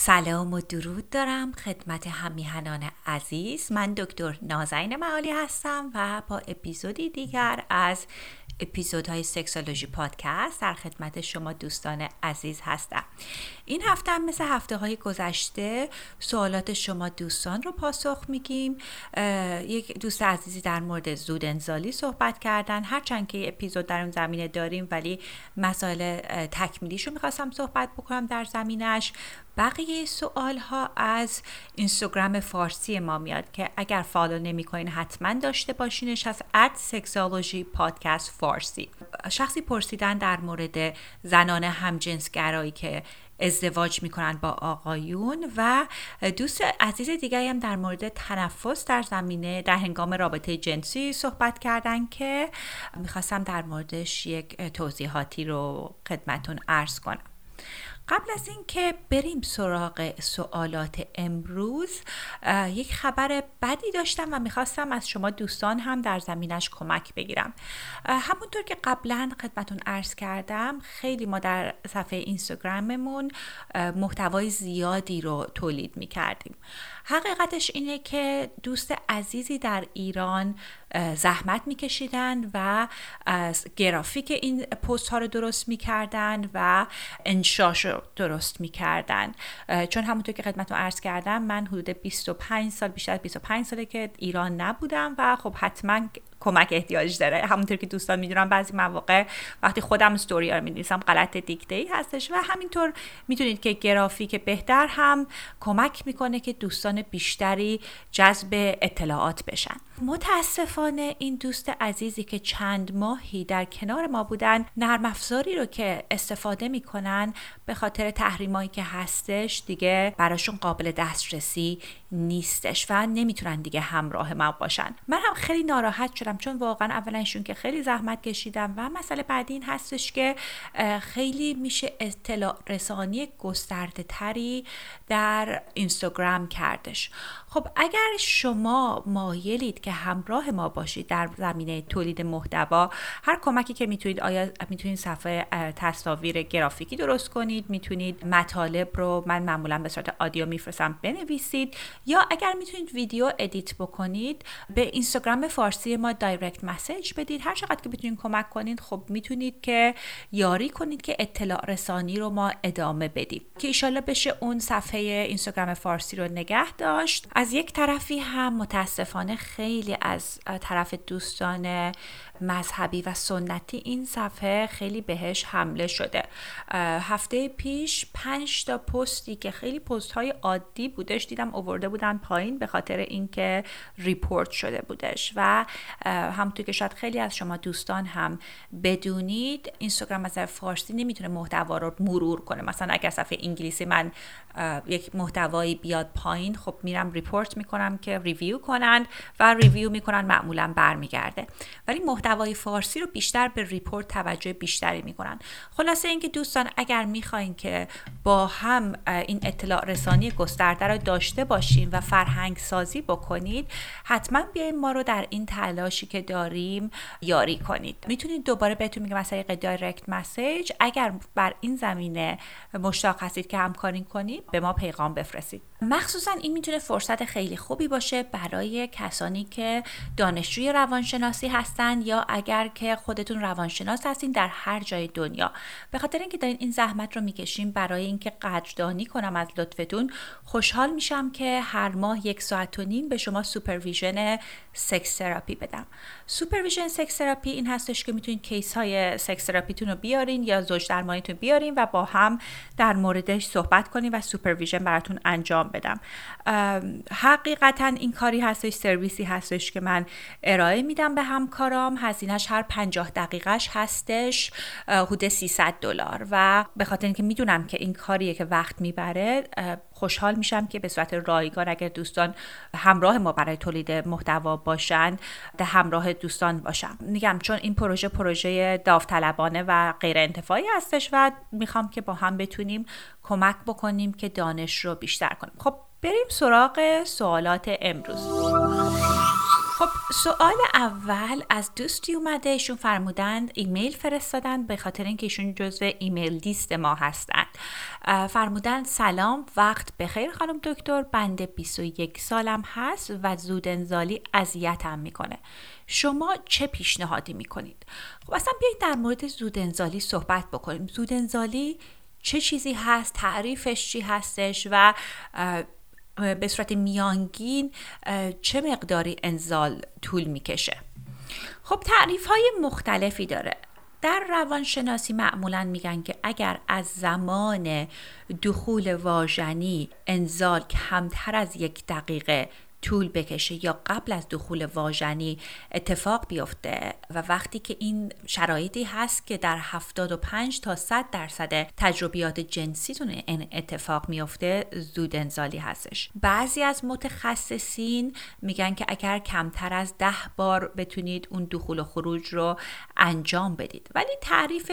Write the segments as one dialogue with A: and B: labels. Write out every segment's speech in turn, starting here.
A: سلام و درود دارم خدمت همیهنان عزیز. من دکتر نازنین معالی هستم و با اپیزودی دیگر از اپیزودهای سکسولوژی پادکست در خدمت شما دوستان عزیز هستم. این هفته هم مثل هفته های گذشته سوالات شما دوستان رو پاسخ میگیم. یک دوست عزیزی در مورد زود انزالی صحبت کردن. هرچند که اپیزود در اون زمینه داریم ولی مسائل تکمیلیش رو می‌خواستم صحبت بکنم در زمینش بقیه سوال ها از اینستاگرام فارسی ما میاد که اگر فالو نمی کنین حتما داشته باشینش. از اد سکسولوژی پادکست فارسی. شخصی پرسیدن در مورد زنان همجنسگرایی که ازدواج می‌کنن با آقایون و دوست عزیز دیگری هم در مورد تنفس در زمینه در هنگام رابطه جنسی صحبت کردن که می‌خواستم در موردش یک توضیحاتی رو خدمتون ارز کنم. قبل از اینکه بریم سراغ سوالات امروز یک خبر بدی داشتم و می‌خواستم از شما دوستان هم در زمینش کمک بگیرم. همونطور که قبلا خدمتون عرض کردم خیلی ما در صفحه اینستاگراممون محتوای زیادی رو تولید می‌کردیم. حقیقتش اینه که دوست عزیزی در ایران زحمت میکشیدن و گرافیک این پست ها رو درست می‌کردن و انشاش رو درست می‌کردن. چون همونطور که خدمت رو عرض کردم من حدود 25 سال بیشتر از 25 ساله که ایران نبودم و خب حتما کمک احتیاج داره. همونطور که دوستان می‌دونم بعضی مواقع وقتی خودم استوری رو می‌نویسم غلط دیکته ای هستش و همینطور می‌تونید که گرافیک بهتر هم کمک می‌کنه که دوستان بیشتری جذب اطلاعات بشن. متاسفانه این دوست عزیزی که چند ماهی در کنار ما بودن نرم افزاری رو که استفاده می‌کنن به خاطر تحریمایی که هستش دیگه براشون قابل دسترسی نیستش و نمی‌تونن دیگه همراه ما باشن. من هم خیلی ناراحت شدم چون واقعا اولا ایشون که خیلی زحمت کشیدم و مسئله بعدی این هستش که خیلی میشه اطلاع رسانی گسترده تری در اینستاگرام کردش. خب اگر شما مایلید که همراه ما باشید در زمینه تولید محتوا. هر کمکی که می‌تونید آیا می‌تونید صفحه تصاویر گرافیکی درست کنید می‌تونید مطالب رو من معمولا به صورت audio میفرستم بنویسید. یا اگر می‌تونید ویدیو edit بکنید به اینستاگرام فارسی ما direct message بدید. هر چقدر که بتونید کمک کنید خب می‌تونید که یاری کنید که اطلاع رسانی رو ما ادامه بدیم. که ایشالا بشه اون صفحه اینستاگرام فارسی رو نگه داشت. از یک طرفی هم متاسفانه خیلی از طرف دوستان مذهبی و سنتی این صفحه خیلی بهش حمله شده. هفته پیش پنج تا پستی که خیلی پست های عادی بودش دیدم اوورده بودن پایین به خاطر اینکه ریپورت شده بودش. و همونطور که شاید خیلی از شما دوستان هم بدونید اینستاگرام از فارسی نمی‌تونه محتوا رو مرور کنه. مثلا اگر صفحه انگلیسی من یک محتوایی بیاد پایین خب میرم report می‌کنم که review کنند و review می‌کنن معمولا برمیگرده. ولی محتوای فارسی رو بیشتر به report توجه بیشتری می‌کنن. خلاصه اینکه دوستان اگر می‌خواین که با هم این اطلاع رسانی گسترده رو داشته باشین و فرهنگ سازی بکنید حتما بیاین ما رو در این تلاشی که داریم یاری کنید. می‌تونید دوباره بهتون میگم از طریق دایرکت مسیج اگر بر این زمینه مشتاق هستید که همکاری کنید به ما پیغام بفرستید. مخصوصا این می‌تونه فرصت خیلی خوبی باشه برای کسانی که دانشجوی روانشناسی هستن یا اگر که خودتون روانشناس هستین در هر جای دنیا. به خاطر اینکه دارین این زحمت رو می‌کشیم برای اینکه قدردانی کنم از لطفتون خوشحال میشم که هر ماه یک ساعت و نیم به شما supervision sex therapy بدم. supervision sex therapy این هستش که می‌تونید case های sex therapy تون رو بیارین یا زوج درمانیتون بیارین و با هم در موردش صحبت کنین و supervision براتون انجام بدم. حقیقتا این کاری هستش سرویسی هستش که من ارائه میدم به همکارام. هزینهش هر 50 دقیقش هستش حدود 300 دلار. و به خاطر اینکه می‌دونم که این کاریه که وقت می‌بره خوشحال میشم که به صورت رایگان اگر دوستان همراه ما برای تولید محتوا باشن ده همراه دوستان باشم. میگم چون این پروژه پروژه داوطلبانه و غیر انتفاعی هستش و می‌خوام که با هم بتونیم کمک بکنیم که دانش رو بیشتر کنیم. خب بریم سراغ سوالات امروز. خب سوال اول از دوستی اومده ایشون فرمودند ایمیل فرستادن به خاطر اینکه ایشون جزو ایمیل لیست ما هستند. فرمودن سلام وقت بخیر خانم دکتر بنده 21 سالم هست و زود انزالی اذیتم می‌کنه. شما چه پیشنهادی می‌کنید؟ خب اصلا بیایید در مورد زود انزالی صحبت بکنیم. زود انزالی چه چیزی هست؟ تعریفش چی هستش؟ و به صورت میانگین چه مقداری انزال طول می‌کشه؟ خب تعریف های مختلفی داره. در روانشناسی معمولا میگن که اگر از زمان دخول واژنی انزال کمتر از یک دقیقه طول بکشه یا قبل از دخول واژنی اتفاق بیفته و وقتی که این شرایطی هست که در 75 تا 100 درصد تجربیات جنسیتون این اتفاق میفته زود انزالی هستش. بعضی از متخصصین میگن که اگر کمتر از ده بار بتونید اون دخول و خروج رو انجام بدید. ولی تعریف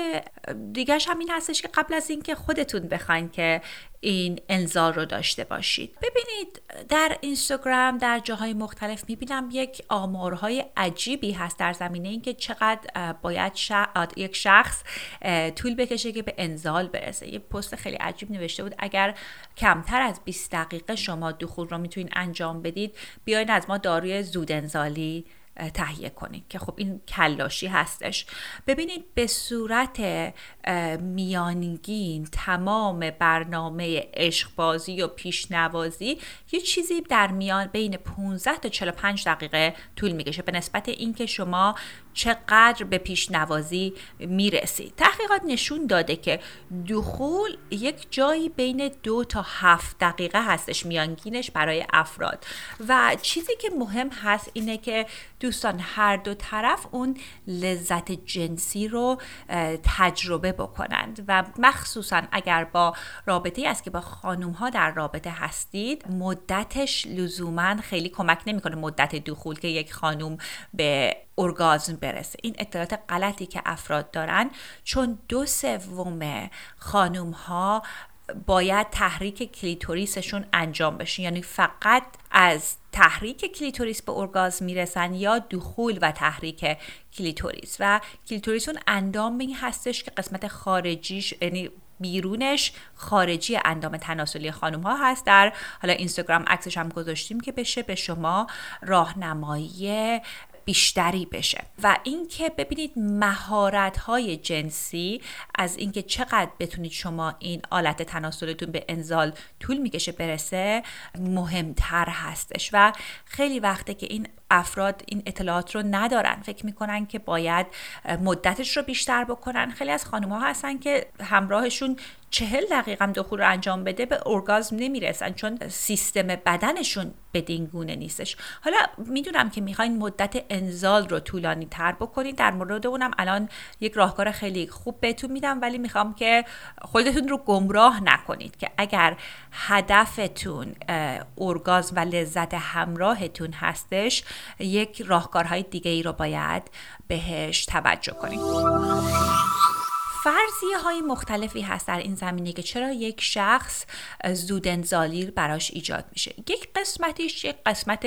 A: دیگرش هم این هستش که قبل از اینکه خودتون بخواین که این انزال رو داشته باشید. ببینید در اینستاگرام در جاهای مختلف می‌بینم یک آمارهای عجیبی هست در زمینه اینکه چقدر باید یک شخص طول بکشه که به انزال برسه. یه پست خیلی عجیب نوشته بود اگر کمتر از 20 دقیقه شما دخول رو می‌تونید انجام بدید بیاین از ما داروی زود انزالی تهیه کنید که خب این کلاشی هستش. ببینید به صورت میانگین تمام برنامه عشقبازی و پیشنوازی یه چیزی در میان بین 15 تا 45 دقیقه طول می‌کشه. به نسبت اینکه شما چقدر به پیشنوازی می‌رسید. تحقیقات نشون داده که دخول یک جایی بین دو تا هفت دقیقه هستش میانگینش برای افراد. و چیزی که مهم هست اینه که دوستان هر دو طرف اون لذت جنسی رو تجربه بکنند. و مخصوصا اگر با رابطه است که با خانوم ها در رابطه هستید مدتش لزوما خیلی کمک نمی‌کنه مدت دخول که یک خانوم به ارگازم برسه. این اطلاعات غلطی که افراد دارن چون دو سوم خانوم ها باید تحریک کلیتوریسشون انجام بشه. یعنی فقط از تحریک کلیتوریس به ارگازم می‌رسن یا دخول و تحریک کلیتوریس. و کلیتوریس اون اندام این هستش که قسمت خارجیش یعنی بیرونش خارجی اندام تناسلی خانم ها هست. در حالا اینستاگرام عکسش هم گذاشتیم که بشه به شما راهنمایی بیشتری بشه. و اینکه ببینید مهارت های جنسی از اینکه چقدر بتونید شما این آلت تناسلتون به انزال طول می‌کشه برسه مهمتر هستش. و خیلی وقته که این افراد این اطلاعات رو ندارن. فکر می‌کنن که باید مدتش رو بیشتر بکنن. خیلی از خانم هستن که همراهشون چهل دقیقه دخول رو انجام بده به ارگازم نمی‌رسن چون سیستم بدنشون بدین گونه نیستش. حالا می‌دونم که می‌خواین مدت انزال رو طولانی تر بکنید در مورد اونم الان یک راهکار خیلی خوب بهتون میدم ولی می‌خوام که خودتون رو گمراه نکنید که اگر هدفتون ارگازم و لذت همراهتون هستش یک راهکارهای دیگه ای رو باید بهش توجه کنید فرضیه های مختلفی هست در این زمینه که چرا یک شخص زودنزالی براش ایجاد میشه. یک قسمتیش یک قسمت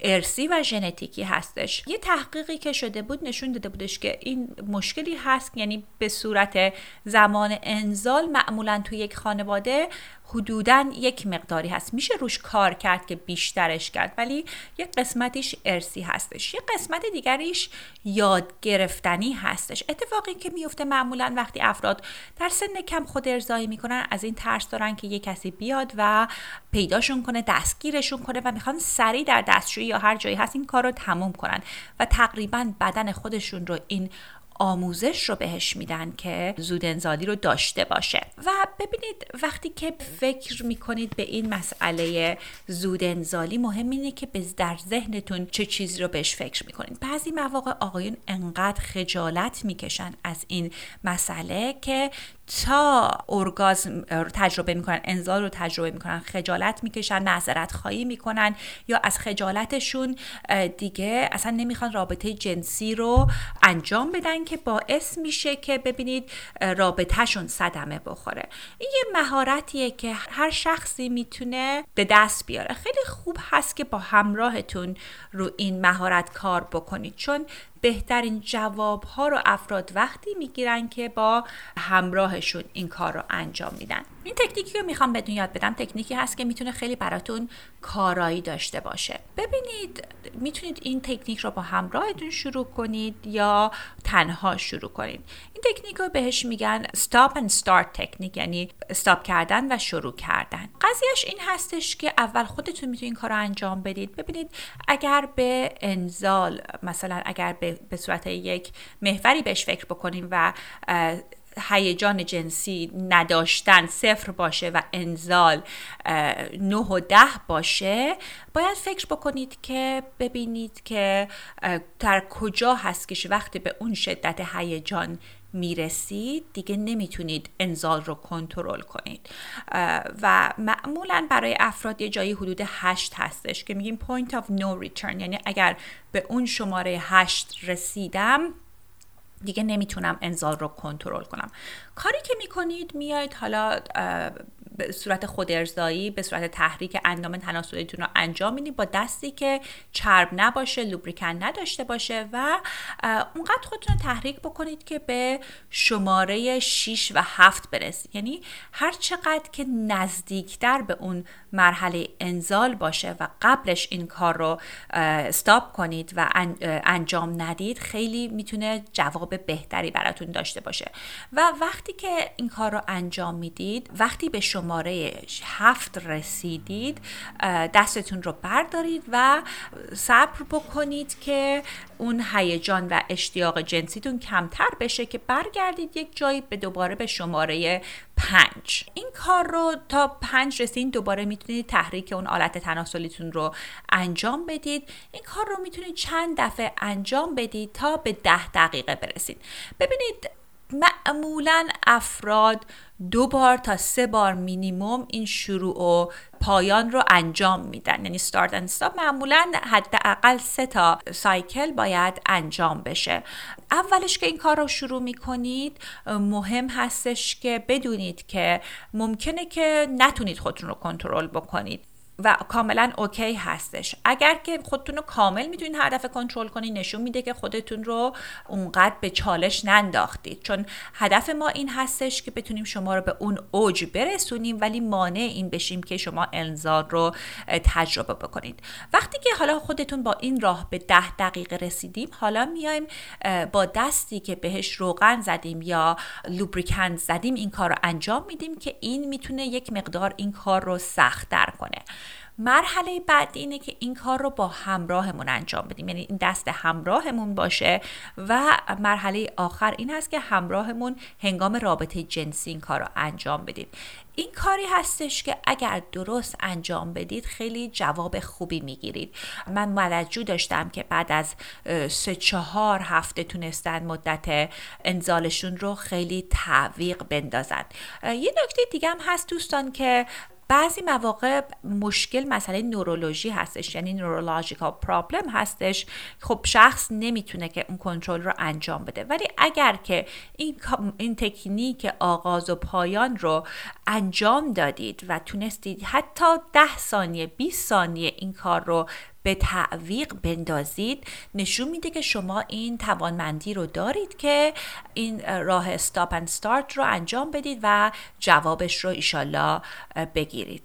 A: ارسی و ژنتیکی هستش. یه تحقیقی که شده بود نشون داده بودش که این مشکلی هست یعنی به صورت زمان انزال معمولا تو یک خانواده حدودا یک مقداری هست. میشه روش کار کرد که بیشترش کرد ولی یک قسمتیش ارسی هستش. یک قسمت دیگریش یاد گرفتنی هستش. اتفاقی که میفته معمولا وقتی افراد در سن کم خود ارزایی می‌کنن از این ترس دارن که یه کسی بیاد و پیداشون کنه دستگیرشون کنه و می‌خوان سریع در دستشویی یا هر جایی هست این کار رو تموم کنن و تقریبا بدن خودشون رو این آموزش رو بهش میدن که زود انزالی رو داشته باشه. و ببینید وقتی که فکر می‌کنید به این مسئله زود انزالی مهم اینه که در ذهنتون چه چیزی رو بهش فکر می‌کنید. بعضی مواقع آقایون انقدر خجالت می‌کشن از این مسئله که تا ارگازم تجربه می‌کنن انزال رو تجربه می‌کنن خجالت می‌کشن معذرت خواهی می‌کنن یا از خجالتشون دیگه اصلا نمی‌خوان رابطه جنسی رو انجام بدن که باعث میشه که ببینید رابطهشون صدمه بخوره. این یه مهارتیه که هر شخصی می‌تونه به دست بیاره. خیلی خوب هست که با همراهتون رو این مهارت کار بکنید. چون بهترین جواب ها رو افراد وقتی می‌گیرن که با همراهشون این کار رو انجام میدن. این تکنیکی رو می‌خوام بهتون یاد بدم تکنیکی هست که می‌تونه خیلی براتون کارایی داشته باشه. ببینید می‌تونید این تکنیک رو با همراهتون شروع کنید یا تنها شروع کنید. این تکنیک رو بهش میگن stop and start تکنیک یعنی استاپ کردن و شروع کردن. قضیهش این هستش که اول خودتون می‌تونید این کار رو انجام بدید. ببینید اگر به انزال مثلا اگر به, به صورت یک محوری بهش فکر بکنیم و هیجان جنسی نداشتن صفر باشه و انزال نه و ده باشه باید فکر بکنید که ببینید که در کجا هست که وقتی به اون شدت هیجان می‌رسید دیگه نمی‌تونید انزال رو کنترل کنید. و معمولا برای افراد یه جایی حدود هشت هستش که میگیم point of no return. یعنی اگر به اون شماره هشت رسیدم دیگه نمی‌تونم انزال رو کنترل کنم. کاری که می‌کنید میاید حالا به صورت خودارضایی به صورت تحریک اندام تناسلیتون رو انجام می‌دید با دستی که چرب نباشه لوبریکن نداشته باشه و اونقدر خودتون رو تحریک بکنید که به شماره 6 و 7 برسید. یعنی هر چقدر که نزدیکتر به اون مرحله انزال باشه و قبلش این کار رو استاپ کنید و انجام ندید خیلی می‌تونه جواب بهتری براتون داشته باشه. و وقتی که این کار رو انجام می‌دید وقتی به شماره هفت رسیدید دستتون رو بردارید و صبر بکنید که اون هیجان و اشتیاق جنسیتون کمتر بشه که برگردید یک جایی به دوباره به شماره پنج. این کار رو تا پنج رسید دوباره می‌تونید تحریک اون آلت تناسلیتون رو انجام بدید. این کار رو می‌تونید چند دفعه انجام بدید تا به ده دقیقه برسید. ببینید معمولا افراد دو بار تا سه بار مینیموم این شروع و پایان رو انجام میدن. یعنی start and stop. معمولا حداقل سه تا سایکل باید انجام بشه. اولش که این کار رو شروع می‌کنید مهم هستش که بدونید که ممکنه که نتونید خودتون رو کنترل بکنید. و کاملا اوکی هستش. اگر که خودتون رو کامل می‌تونید هر دفعه کنترل کنید نشون میده که خودتون رو اونقدر به چالش ننداختید. چون هدف ما این هستش که بتونیم شما رو به اون اوج برسونیم ولی مانع این بشیم که شما انزار رو تجربه بکنید. وقتی که حالا خودتون با این راه به ده دقیقه رسیدیم حالا میایم با دستی که بهش روغن زدیم یا لوبریکن زدیم این کار رو انجام میدیم که این می‌تونه یک مقدار این کار رو سختتر کنه. مرحله بعد اینه که این کار رو با همراهمون انجام بدیم. یعنی این دست همراهمون باشه و مرحله آخر این هست که همراهمون هنگام رابطه جنسی این کار رو انجام بدیم این کاری هستش که اگر درست انجام بدید خیلی جواب خوبی می‌گیرید. من ملجو داشتم که بعد از سه چهار هفته تونستن مدت انزالشون رو خیلی تعویق بندازن. یه نکته دیگه هم هست دوستان که بعضی مواقع مشکل مسئله نورولوژی هستش یعنی نورولوژیکال پرابلم هستش. خب شخص نمی‌تونه که اون کنترل رو انجام بده. ولی اگر که این, این تکنیک آغاز و پایان رو انجام دادید و تونستید حتی ده ثانیه 20 ثانیه این کار رو به تعویق بندازید نشون میده که شما این توانمندی رو دارید که این راه استاپ اند ستارت رو انجام بدید و جوابش رو ایشالله بگیرید.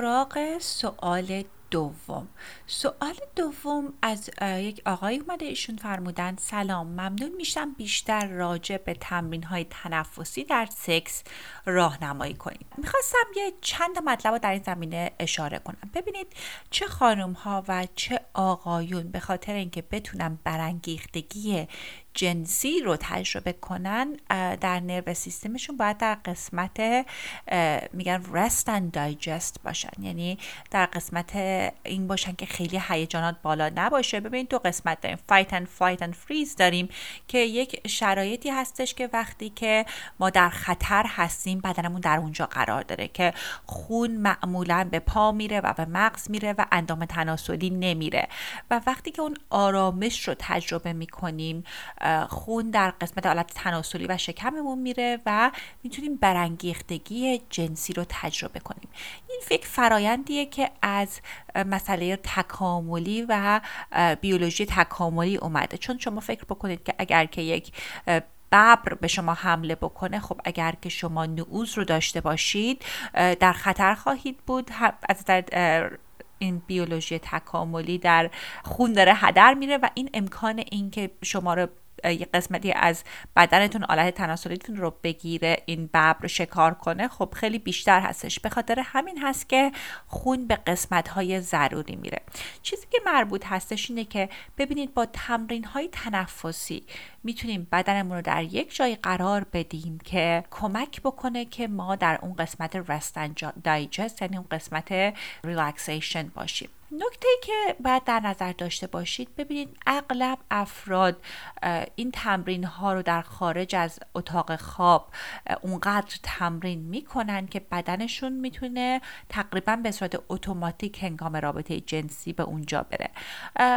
A: سراغ سوال دوم. سوال دوم از یک آقای اومده ایشون فرمودن سلام ممنون میشم بیشتر راجع به تمرین های تنفسی در سکس راهنمایی کنید می‌خواستم یه چند مطلب در این زمینه اشاره کنم. ببینید چه خانم ها و چه آقایون به خاطر اینکه بتونن برانگیختگی جنسی رو تجربه کنن در نرو سیستمشون باید در قسمت میگن rest and digest باشن. یعنی در قسمت این باشن که خیلی هیجانات بالا نباشه. ببینید دو قسمت داریم. Fight and flight and freeze داریم که یک شرایطی هستش که وقتی که ما در خطر هستیم بدنمون در اونجا قرار داره که خون معمولا به پا میره و به مغز میره و اندام تناسلی نمیره. و وقتی که اون آرامش رو تجربه می‌کنیم خون در قسمت حالت تناسلی و شکممون میره و می‌تونیم برانگیختگی جنسی رو تجربه کنیم. این فکر فرایندیه که از مسئله تکاملی و بیولوژی تکاملی اومده. چون شما فکر بکنید که اگر که یک ببر به شما حمله بکنه خب اگر که شما نعوز رو داشته باشید در خطر خواهید بود. از در این بیولوژی تکاملی در خون داره هدر میره و این امکان اینکه شما رو یه قسمتی از بدنتون آلت تناسلیتون رو بگیره یا این ببر شکار کنه خب خیلی بیشتر هستش. به خاطر همین هست که خون به قسمت های ضروری میره. چیزی که مربوط هستش اینه که ببینید با تمرین های تنفسی می‌تونیم بدنمون رو در یک جای قرار بدیم که کمک بکنه که ما در اون قسمت rest digest یعنی اون قسمت relaxation باشیم. نکته که باید در نظر داشته باشید ببینید اغلب افراد این تمرین ها رو در خارج از اتاق خواب اونقدر تمرین می‌کنن که بدنشون می‌تونه تقریبا به صورت اتوماتیک هنگام رابطه جنسی به اونجا بره.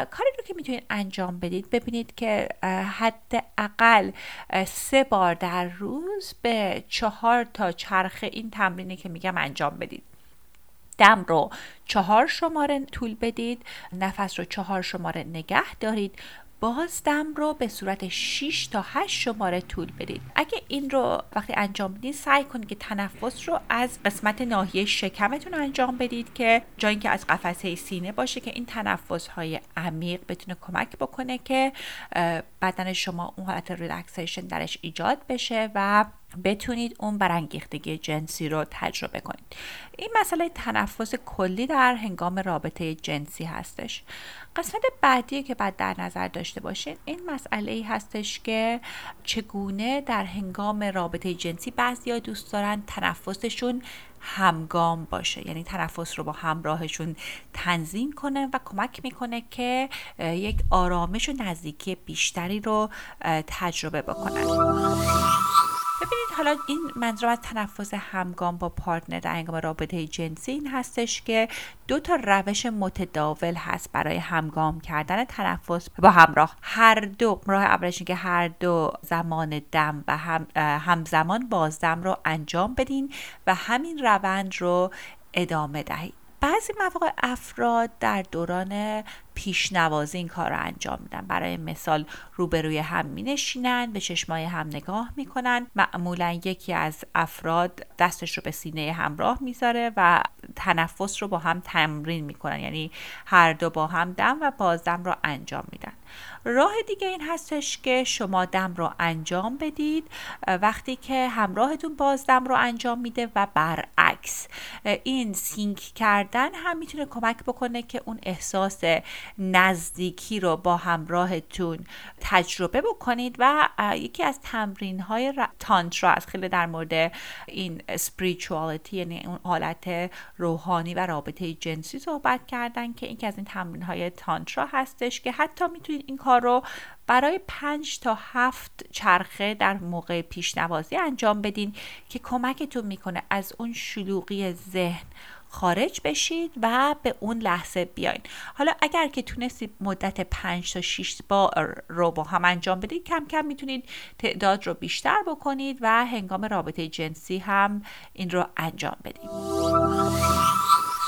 A: کاری رو که می‌تونید انجام بدید ببینید که حداقل سه بار در روز به چهار تا چرخه این تمرینی که میگم انجام بدید. دم رو چهار شماره طول بدید نفس رو چهار شماره نگه دارید باز دم رو به صورت 6 تا 8 شماره طول بدید. اگه این رو وقتی انجام بدید سعی کنید که تنفس رو از قسمت ناحیه شکمتون انجام بدید که جایی که از قفسه سینه باشه که این تنفس های عمیق بتونه کمک بکنه که بدن شما اون حالت ریلکسیشن درش ایجاد بشه و بتونید اون برانگیختگی جنسی رو تجربه کنید. این مسئله تنفس کلی در هنگام رابطه جنسی هستش. قسمت بعدی که بعد در نظر داشته باشید این مسئله ای هستش که چگونه در هنگام رابطه جنسی بعضی ها دوست دارن تنفسشون همگام باشه. یعنی تنفس رو با همراهشون تنظیم کنه و کمک می‌کنه که یک آرامش و نزدیکی بیشتری رو تجربه بکنن. ببینید حالا این منظورم از تنفس همگام با پارتنر در هنگام رابطه جنسی این هستش که دو تا روش متداول هست برای همگام کردن تنفس با همراه. هر دو راه اولش که هر دو زمان دم و هم همزمان بازدم رو انجام بدین و همین روند رو ادامه دهید. بعضی مواقع افراد در دوران پیشنوازی این کار رو انجام میدن. برای مثال روبروی هم می نشینن به چشمای هم نگاه می‌کنن. معمولا یکی از افراد دستش رو به سینه همراه می‌ذاره و تنفس رو با هم تمرین می‌کنن. یعنی هر دو با هم دم و بازدم رو انجام میدن. راه دیگه این هستش که شما دم رو انجام بدید وقتی که همراهتون بازدم رو انجام میده و برعکس. این سینک کردن هم می‌تونه کمک بکنه که اون احساس نزدیکی رو با همراهتون تجربه بکنید و یکی از تمرین های تانترا از خیلی در مورد این spirituality یعنی اون حالت روحانی و رابطه جنسی صحبت کردن که یکی از این تمرین های تانترا هستش که حتی می‌تونید این کار رو برای پنج تا هفت چرخه در موقع پیشنوازی انجام بدین که کمکتون می‌کنه از اون شلوغی ذهن خارج بشید و به اون لحظه بیاین. حالا اگر که تونستید مدت 5 تا 6 بار رو با هم انجام بدید کم کم می‌تونید تعداد رو بیشتر بکنید و هنگام رابطه جنسی هم این رو انجام بدید.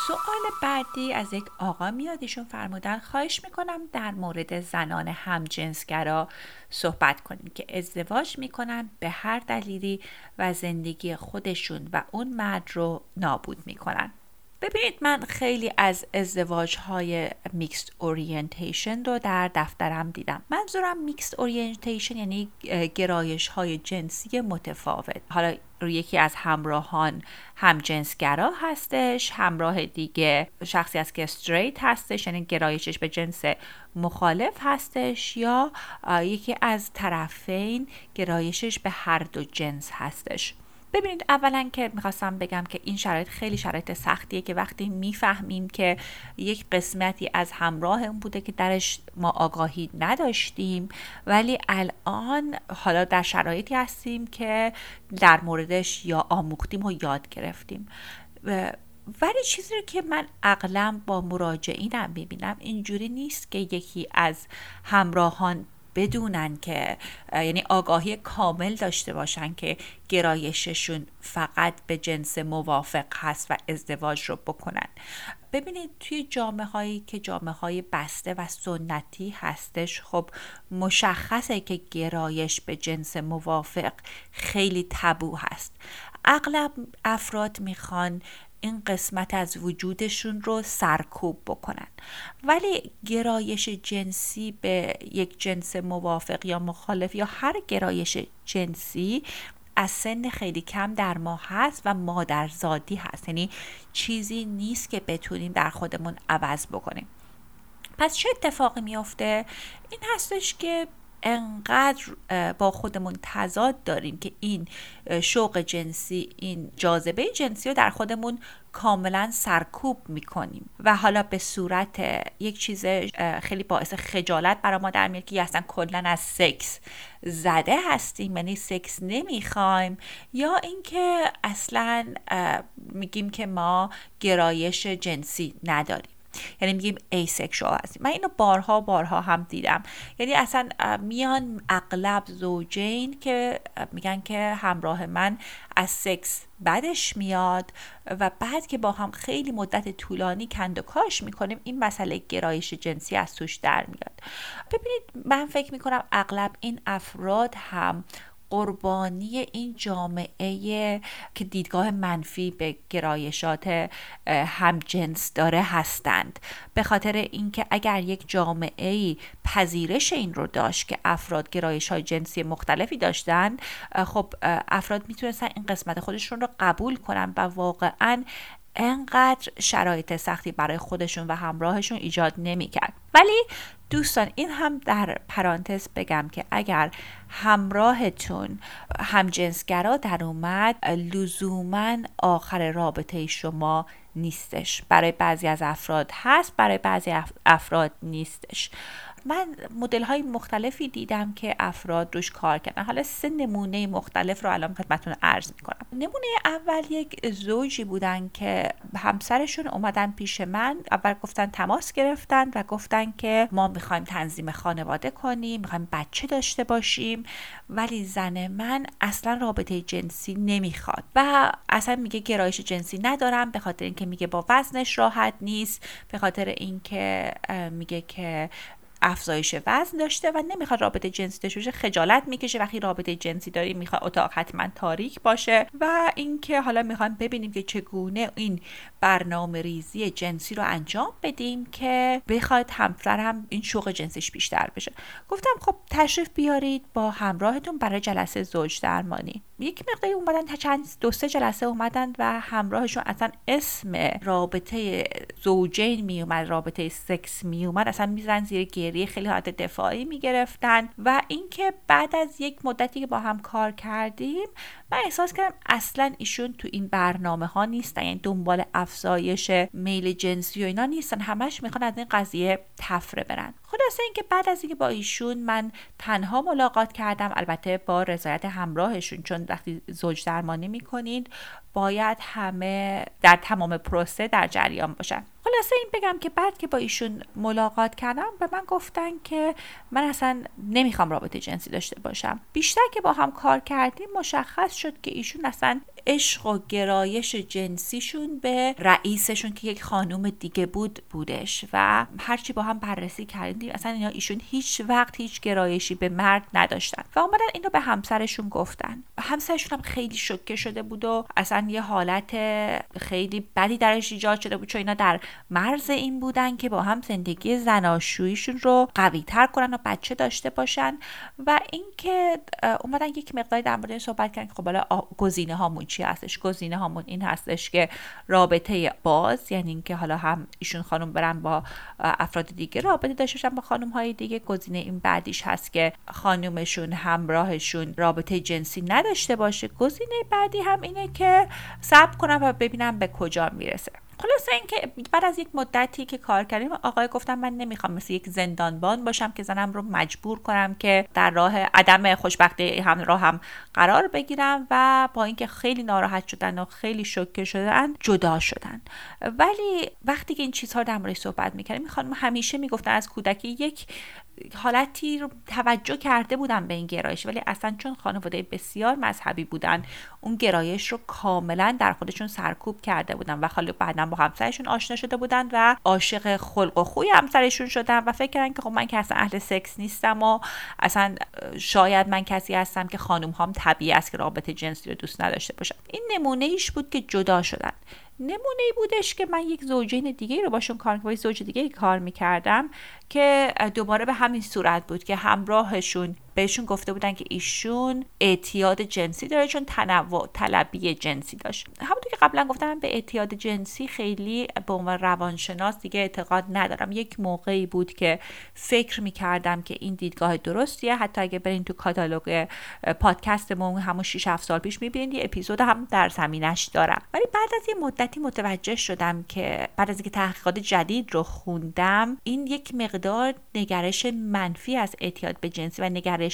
A: سوال بعدی از یک آقا میاد. فرمودن خواهش می‌کنم در مورد زنان همجنسگرا صحبت کنیم که ازدواج می‌کنن به هر دلیلی و زندگی خودشون و اون مرد رو نابود می‌کنن. ببینید من خیلی از ازدواج های mixed orientation رو در دفترم دیدم. منظورم mixed orientation یعنی گرایش های جنسی متفاوت. حالا یکی از همراهان همجنسگرا هستش همراه دیگه شخصی است که straight هستش یعنی گرایشش به جنس مخالف هستش یا یکی از طرفین گرایشش به هر دو جنس هستش. ببینید اولا که می‌خواستم بگم که این شرایط خیلی شرایط سختیه که وقتی می‌فهمیم که یک قسمتی از همراه اون بوده که درش ما آگاهی نداشتیم ولی الان حالا در شرایطی هستیم که در موردش یا آموختیم و یاد گرفتیم. ولی چیزی رو که من اغلب با مراجعینم می‌بینم اینجوری نیست که یکی از همراهان بدونن که یعنی آگاهی کامل داشته باشن که گرایششون فقط به جنس موافق هست و ازدواج رو بکنن. ببینید توی جامعه هایی که جامعه های بسته و سنتی هستش خب مشخصه که گرایش به جنس موافق خیلی تبو هست. اغلب افراد می‌خوان این قسمت از وجودشون رو سرکوب بکنن. ولی گرایش جنسی به یک جنس موافق یا مخالف یا هر گرایش جنسی از سن خیلی کم در ما هست و مادرزادی هست. یعنی چیزی نیست که بتونیم در خودمون عوض بکنیم. پس چه اتفاقی میافته؟ این هستش که انقدر با خودمون تضاد داریم که این شوق جنسی این جاذبه جنسی رو در خودمون کاملا سرکوب می‌کنیم و حالا به صورت یک چیز خیلی باعث خجالت برای ما در میاد که اصلا کلا از سکس زده هستیم یعنی سکس نمی‌خوایم. یا اینکه اصلا میگیم که ما گرایش جنسی نداریم. یعنی میگیم asexual هستیم. من اینو بارها بارها هم دیدم. یعنی اصلا میان اغلب زوجین که میگن که همراه من از سکس بدش میاد و بعد که با هم خیلی مدت طولانی کند و کاش می‌کنیم این مسئله گرایش جنسی از توش در میاد. ببینید من فکر می‌کنم اغلب این افراد هم قربانی این جامعه که دیدگاه منفی به گرایشات همجنس داره هستند. به خاطر اینکه اگر یک جامعه پذیرش این رو داشت که افراد گرایش های جنسی مختلفی داشتن خب افراد می‌تونستن این قسمت خودشون رو قبول کنن و واقعا انقدر شرایط سختی برای خودشون و همراهشون ایجاد نمی‌کرد. ولی دوستان این هم در پرانتز بگم که اگر همراهتون همجنسگرا در اومد لزوما آخر رابطه شما نیستش. برای بعضی از افراد هست برای بعضی افراد نیستش. من مدل های مختلفی دیدم که افراد روش کار کردن. حالا سه نمونه مختلف رو الان خدمتتون عرض می‌کنم. نمونه اول یک زوجی بودن که همسرشون اومدن پیش من. اول گفتن تماس گرفتن و گفتن که ما می‌خوایم تنظیم خانواده کنیم می‌خوایم بچه داشته باشیم. ولی زن من اصلا رابطه جنسی نمی‌خواد و اصلا میگه گرایش جنسی ندارم به خاطر اینکه میگه با وزنش راحت نیست به خاطر اینکه میگه که افزایش وزن داشته و نمی‌خواد رابطه جنسی داشته باشه خجالت می‌کشه وقتی رابطه جنسی داری می‌خواد اتاق حتما تاریک باشه و اینکه حالا می‌خوایم ببینیم که چگونه این برنامه ریزی جنسی رو انجام بدیم که بخواد همسرم این شوق جنسیش بیشتر بشه. گفتم خب تشریف بیارید با همراهتون برای جلسه زوج درمانی. یک مقداری اومدن تا چند دو سه جلسه اومدن و همراهشون اصلا اسم رابطه زوجین میومد رابطه سکس میومد اصلا میزن زیر خیلی حالت دفاعی می‌گرفتن و اینکه بعد از یک مدتی که با هم کار کردیم من احساس کردم اصلا ایشون تو این برنامه ها نیستن یعنی دنبال افزایش میل جنسی و اینا نیستن. همش می‌خوان از این قضیه تفره برن. خلاصه اینکه بعد از اینکه با ایشون من تنها ملاقات کردم البته با رضایت همراهشون چون وقتی زوج درمانی می‌کنید باید همه در تمام پروسه در جریان باشن. خلاصه این بگم که بعد که با ایشون ملاقات کردم به من گفتن که من اصلا نمی‌خوام رابطه جنسی داشته باشم. بیشتر که با هم کار کردیم مشخص شد که ایشون اصلا عشق و گرایش جنسیشون به رئیسشون که یک خانوم دیگه بود بودش و هرچی با هم بررسی کردیم اصلا اینا ایشون هیچ وقت هیچ گرایشی به مرد نداشتن و اومدن اینو به همسرشون گفتن. همسرشون هم خیلی شوکه شده بود و اصلا یه حالت خیلی بدی درش ایجاد شده بود چون اینا در مرز این بودن که با هم زندگی زناشوییشون رو قوی تر کنن و بچه داشته باشن و اینکه اومدن یک مقداری در مورد صحبت کردن که خب حالا گزینه هامون چی هستش گزینه هامون این هستش که رابطه باز یعنی اینکه حالا هم ایشون خانم برن با افراد دیگه رابطه داشته با خانم های دیگه. گزینه این بعدیش هست که خانومشون همراهشون رابطه جنسی نداشته باشه. گزینه بعدی هم اینه که صبر کنم و ببینم به کجا می‌رسه. خلاصه اینکه بعد از یک مدتی که کار کردیم آقای گفتم من نمی‌خوام مثل یک زندانبان باشم که زنم رو مجبور کنم که در راه عدم خوشبختی هم راه هم قرار بگیرم و با اینکه خیلی ناراحت شدن و خیلی شوکه شدن جدا شدن. ولی وقتی که این چیزها در مورد صحبت می‌کردیم می‌خوام همیشه می‌گفتن از کودکی یک حالتی رو توجه کرده بودن به این گرایش ولی اصلا چون خانواده بسیار مذهبی بودن اون گرایش رو کاملا در خودشون سرکوب کرده بودن و خالی بعدا با همسرشون آشنا شده بودن و عاشق خلق و خوی همسرشون شدن و فکر کردن که خب من که اصلا اهل سکس نیستم و اصلا شاید من کسی هستم که خانم هم طبیعی است که رابطه جنسی رو دوست نداشته باشن این نمونه ایش بود که جدا شدن. نمونه ای بودش که من یک زوجین دیگه رو باشون کار با زوج دیگه کار می‌کردم که دوباره به همین صورت بود که همراهشون بهشون گفته بودن که ایشون اعتیاد جنسی داره چون تنوع طلبی جنسی داشت. همونطور که قبلا گفتم به اعتیاد جنسی خیلی به عنوان روانشناس دیگه اعتقاد ندارم. یک موقعی بود که فکر می‌کردم که این دیدگاه درستیه. حتی اگه برین تو کاتالوگ پادکستمون همون 6 7 سال پیش می‌بینید یه اپیزود هم در زمینش دارم. ولی بعد از یه مدتی متوجه شدم که بعد از اینکه تحقیقات جدید رو خوندم این یک مقدار نگرش منفی از اعتیاد به جنسی و نگرش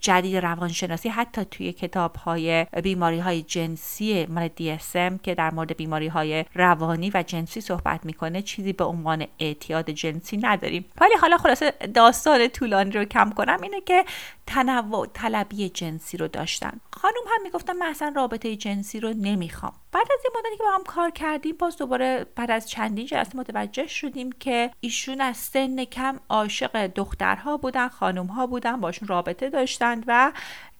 A: جدید روانشناسی حتی توی کتاب های بیماری های جنسی مال DSM که در مورد بیماری های روانی و جنسی صحبت می‌کنه چیزی به عنوان اعتیاد جنسی نداریم. ولی حالا خلاصه داستان طولانی رو کم کنم اینه که تنوع طلبی جنسی رو داشتن. خانم هم می‌گفتن من اصلا رابطه جنسی رو نمی‌خوام. بعد از یه مدتی که با هم کار کردیم باز دوباره بعد از چندین جلسه متوجه شدیم که ایشون از سن کم عاشق دخترها بودن خانمها بودن باشون رابطه داشتند و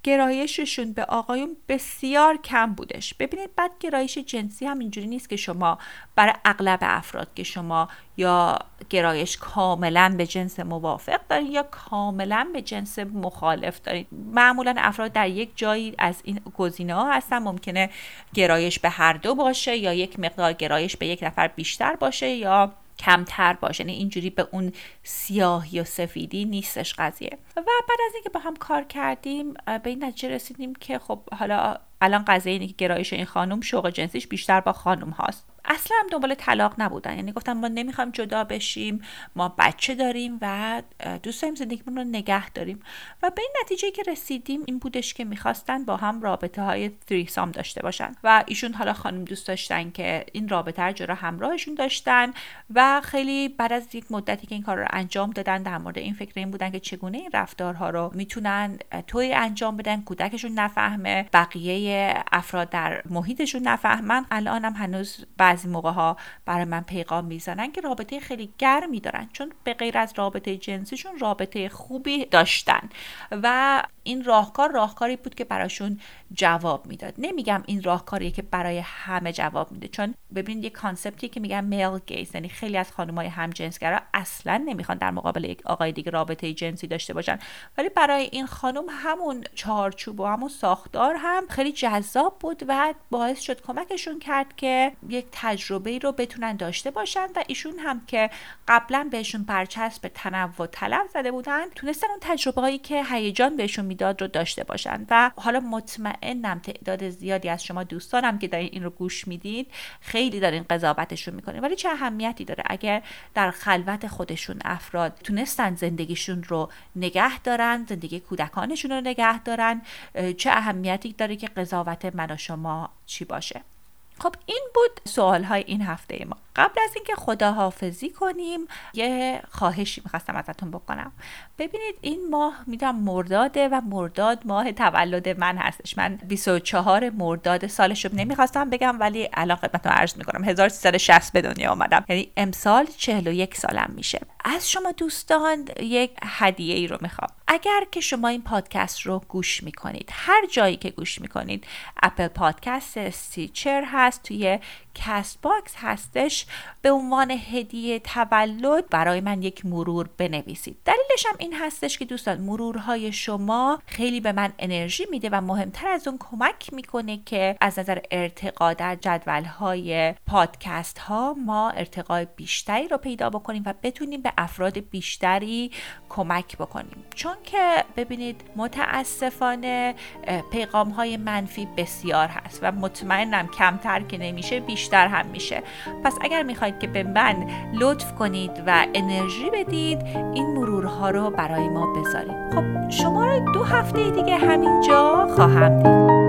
A: گرایششون به آقایون بسیار کم بودش. ببینید بعد گرایش جنسی هم اینجوری نیست که شما برای اغلب افراد که شما یا گرایش کاملا به جنس موافق دارین یا کاملا به جنس مخالف دارین. معمولا افراد در یک جایی از این گزینه ها هستن. ممکنه گرایش به هر دو باشه یا یک مقدار گرایش به یک نفر بیشتر باشه یا کمتر باشه. یعنی اینجوری به اون سیاهی و سفیدی نیستش قضیه. و بعد از اینکه با هم کار کردیم به این نتیجه رسیدیم که خب حالا الان قضیه اینه که گرایش این خانم شوق جنسیش بیشتر با خانم هاست. اصلا هم دنبال طلاق نبودن. یعنی گفتم ما نمی‌خوایم جدا بشیم ما بچه داریم و دوست داریم زندگیمون رو نگه داریم. و به این نتیجه که رسیدیم این بودش که می‌خواستن با هم رابطه های تریسام داشته باشن. و ایشون حالا خانم دوست داشتن که این رابطه رو جدا همراهشون داشتن و خیلی بعد از یک مدتی که این کار رو انجام دادن در مورد این فکر این بودن که چگونه این رفتارها رو می‌تونن توی انجام بدن کودکشون نفهمه بقیه افراد در محیطشون نفهمن. الان هم هنوز بعضی موقع ها برای من پیغام می‌زنن که رابطه خیلی گرمی دارن چون به غیر از رابطه جنسیشون رابطه خوبی داشتن. و این راهکار راهکاری بود که براشون جواب می‌داد. نمیگم این راهکاریه که برای همه جواب میده چون ببینید یه کانسپتی که میگن میل گیز یعنی خیلی از خانمای هم جنسگرا اصلا نمی‌خوان در مقابل یک آقای دیگه رابطه جنسی داشته باشن. ولی برای این خانم همون چارچوب و همون ساختار هم خیلی جذاب بود و باعث شد کمکشون کرد که یک تجربه رو بتونن داشته باشن و ایشون هم که قبلا بهشون برچسب تنوع طلب زده بودن تونستن اون تجربه هایی که هیجان بهشون می‌داد رو داشته باشن. و حالا مطمئنم تعداد زیادی از شما دوستانم که دارین این رو گوش می‌دید خیلی دارین قضاوتشون می‌کنین. ولی چه اهمیتی داره اگر در خلوت خودشون افراد تونستن زندگیشون رو نگه دارن زندگی کودکانشون رو نگه دارن؟ چه اهمیتی داره که قضاوت من و شما چی باشه؟ خب این بود سوال های این هفته ما. قبل از اینکه خداحافظی کنیم یه خواهشی می‌خواستم ازتون بکنم. ببینید این ماه می‌دونم مرداده و مرداد ماه تولد من هستش. من 24 مرداد سالشو نمی‌خواستم بگم ولی الان خدمتتون عرض می‌کنم 1360 به دنیا آمدم یعنی امسال 41 سالم میشه. از شما دوستان یک هدیه ای رو می‌خوام. اگر که شما این پادکست رو گوش می‌کنید هر جایی که گوش می‌کنید Apple Podcast Stitcher هست توی Castbox هستش به عنوان هدیه تولد برای من یک مرور بنویسید. دلیلش هم این هستش که دوستان مرورهای شما خیلی به من انرژی میده و مهمتر از اون کمک می‌کنه که از نظر ارتقا در جدولهای پادکست ها ما ارتقای بیشتری رو پیدا بکنیم و بتونیم به افراد بیشتری کمک بکنیم. چون که ببینید متاسفانه پیغام های منفی بسیار هست و مطمئنم کمتر که نمیشه بیشتر هم میشه. پس اگر می‌خواید که به من لطف کنید و انرژی بدید این مرورها رو برای ما بذارید. خب شما رو دو هفته دیگه همینجا خواهم دید.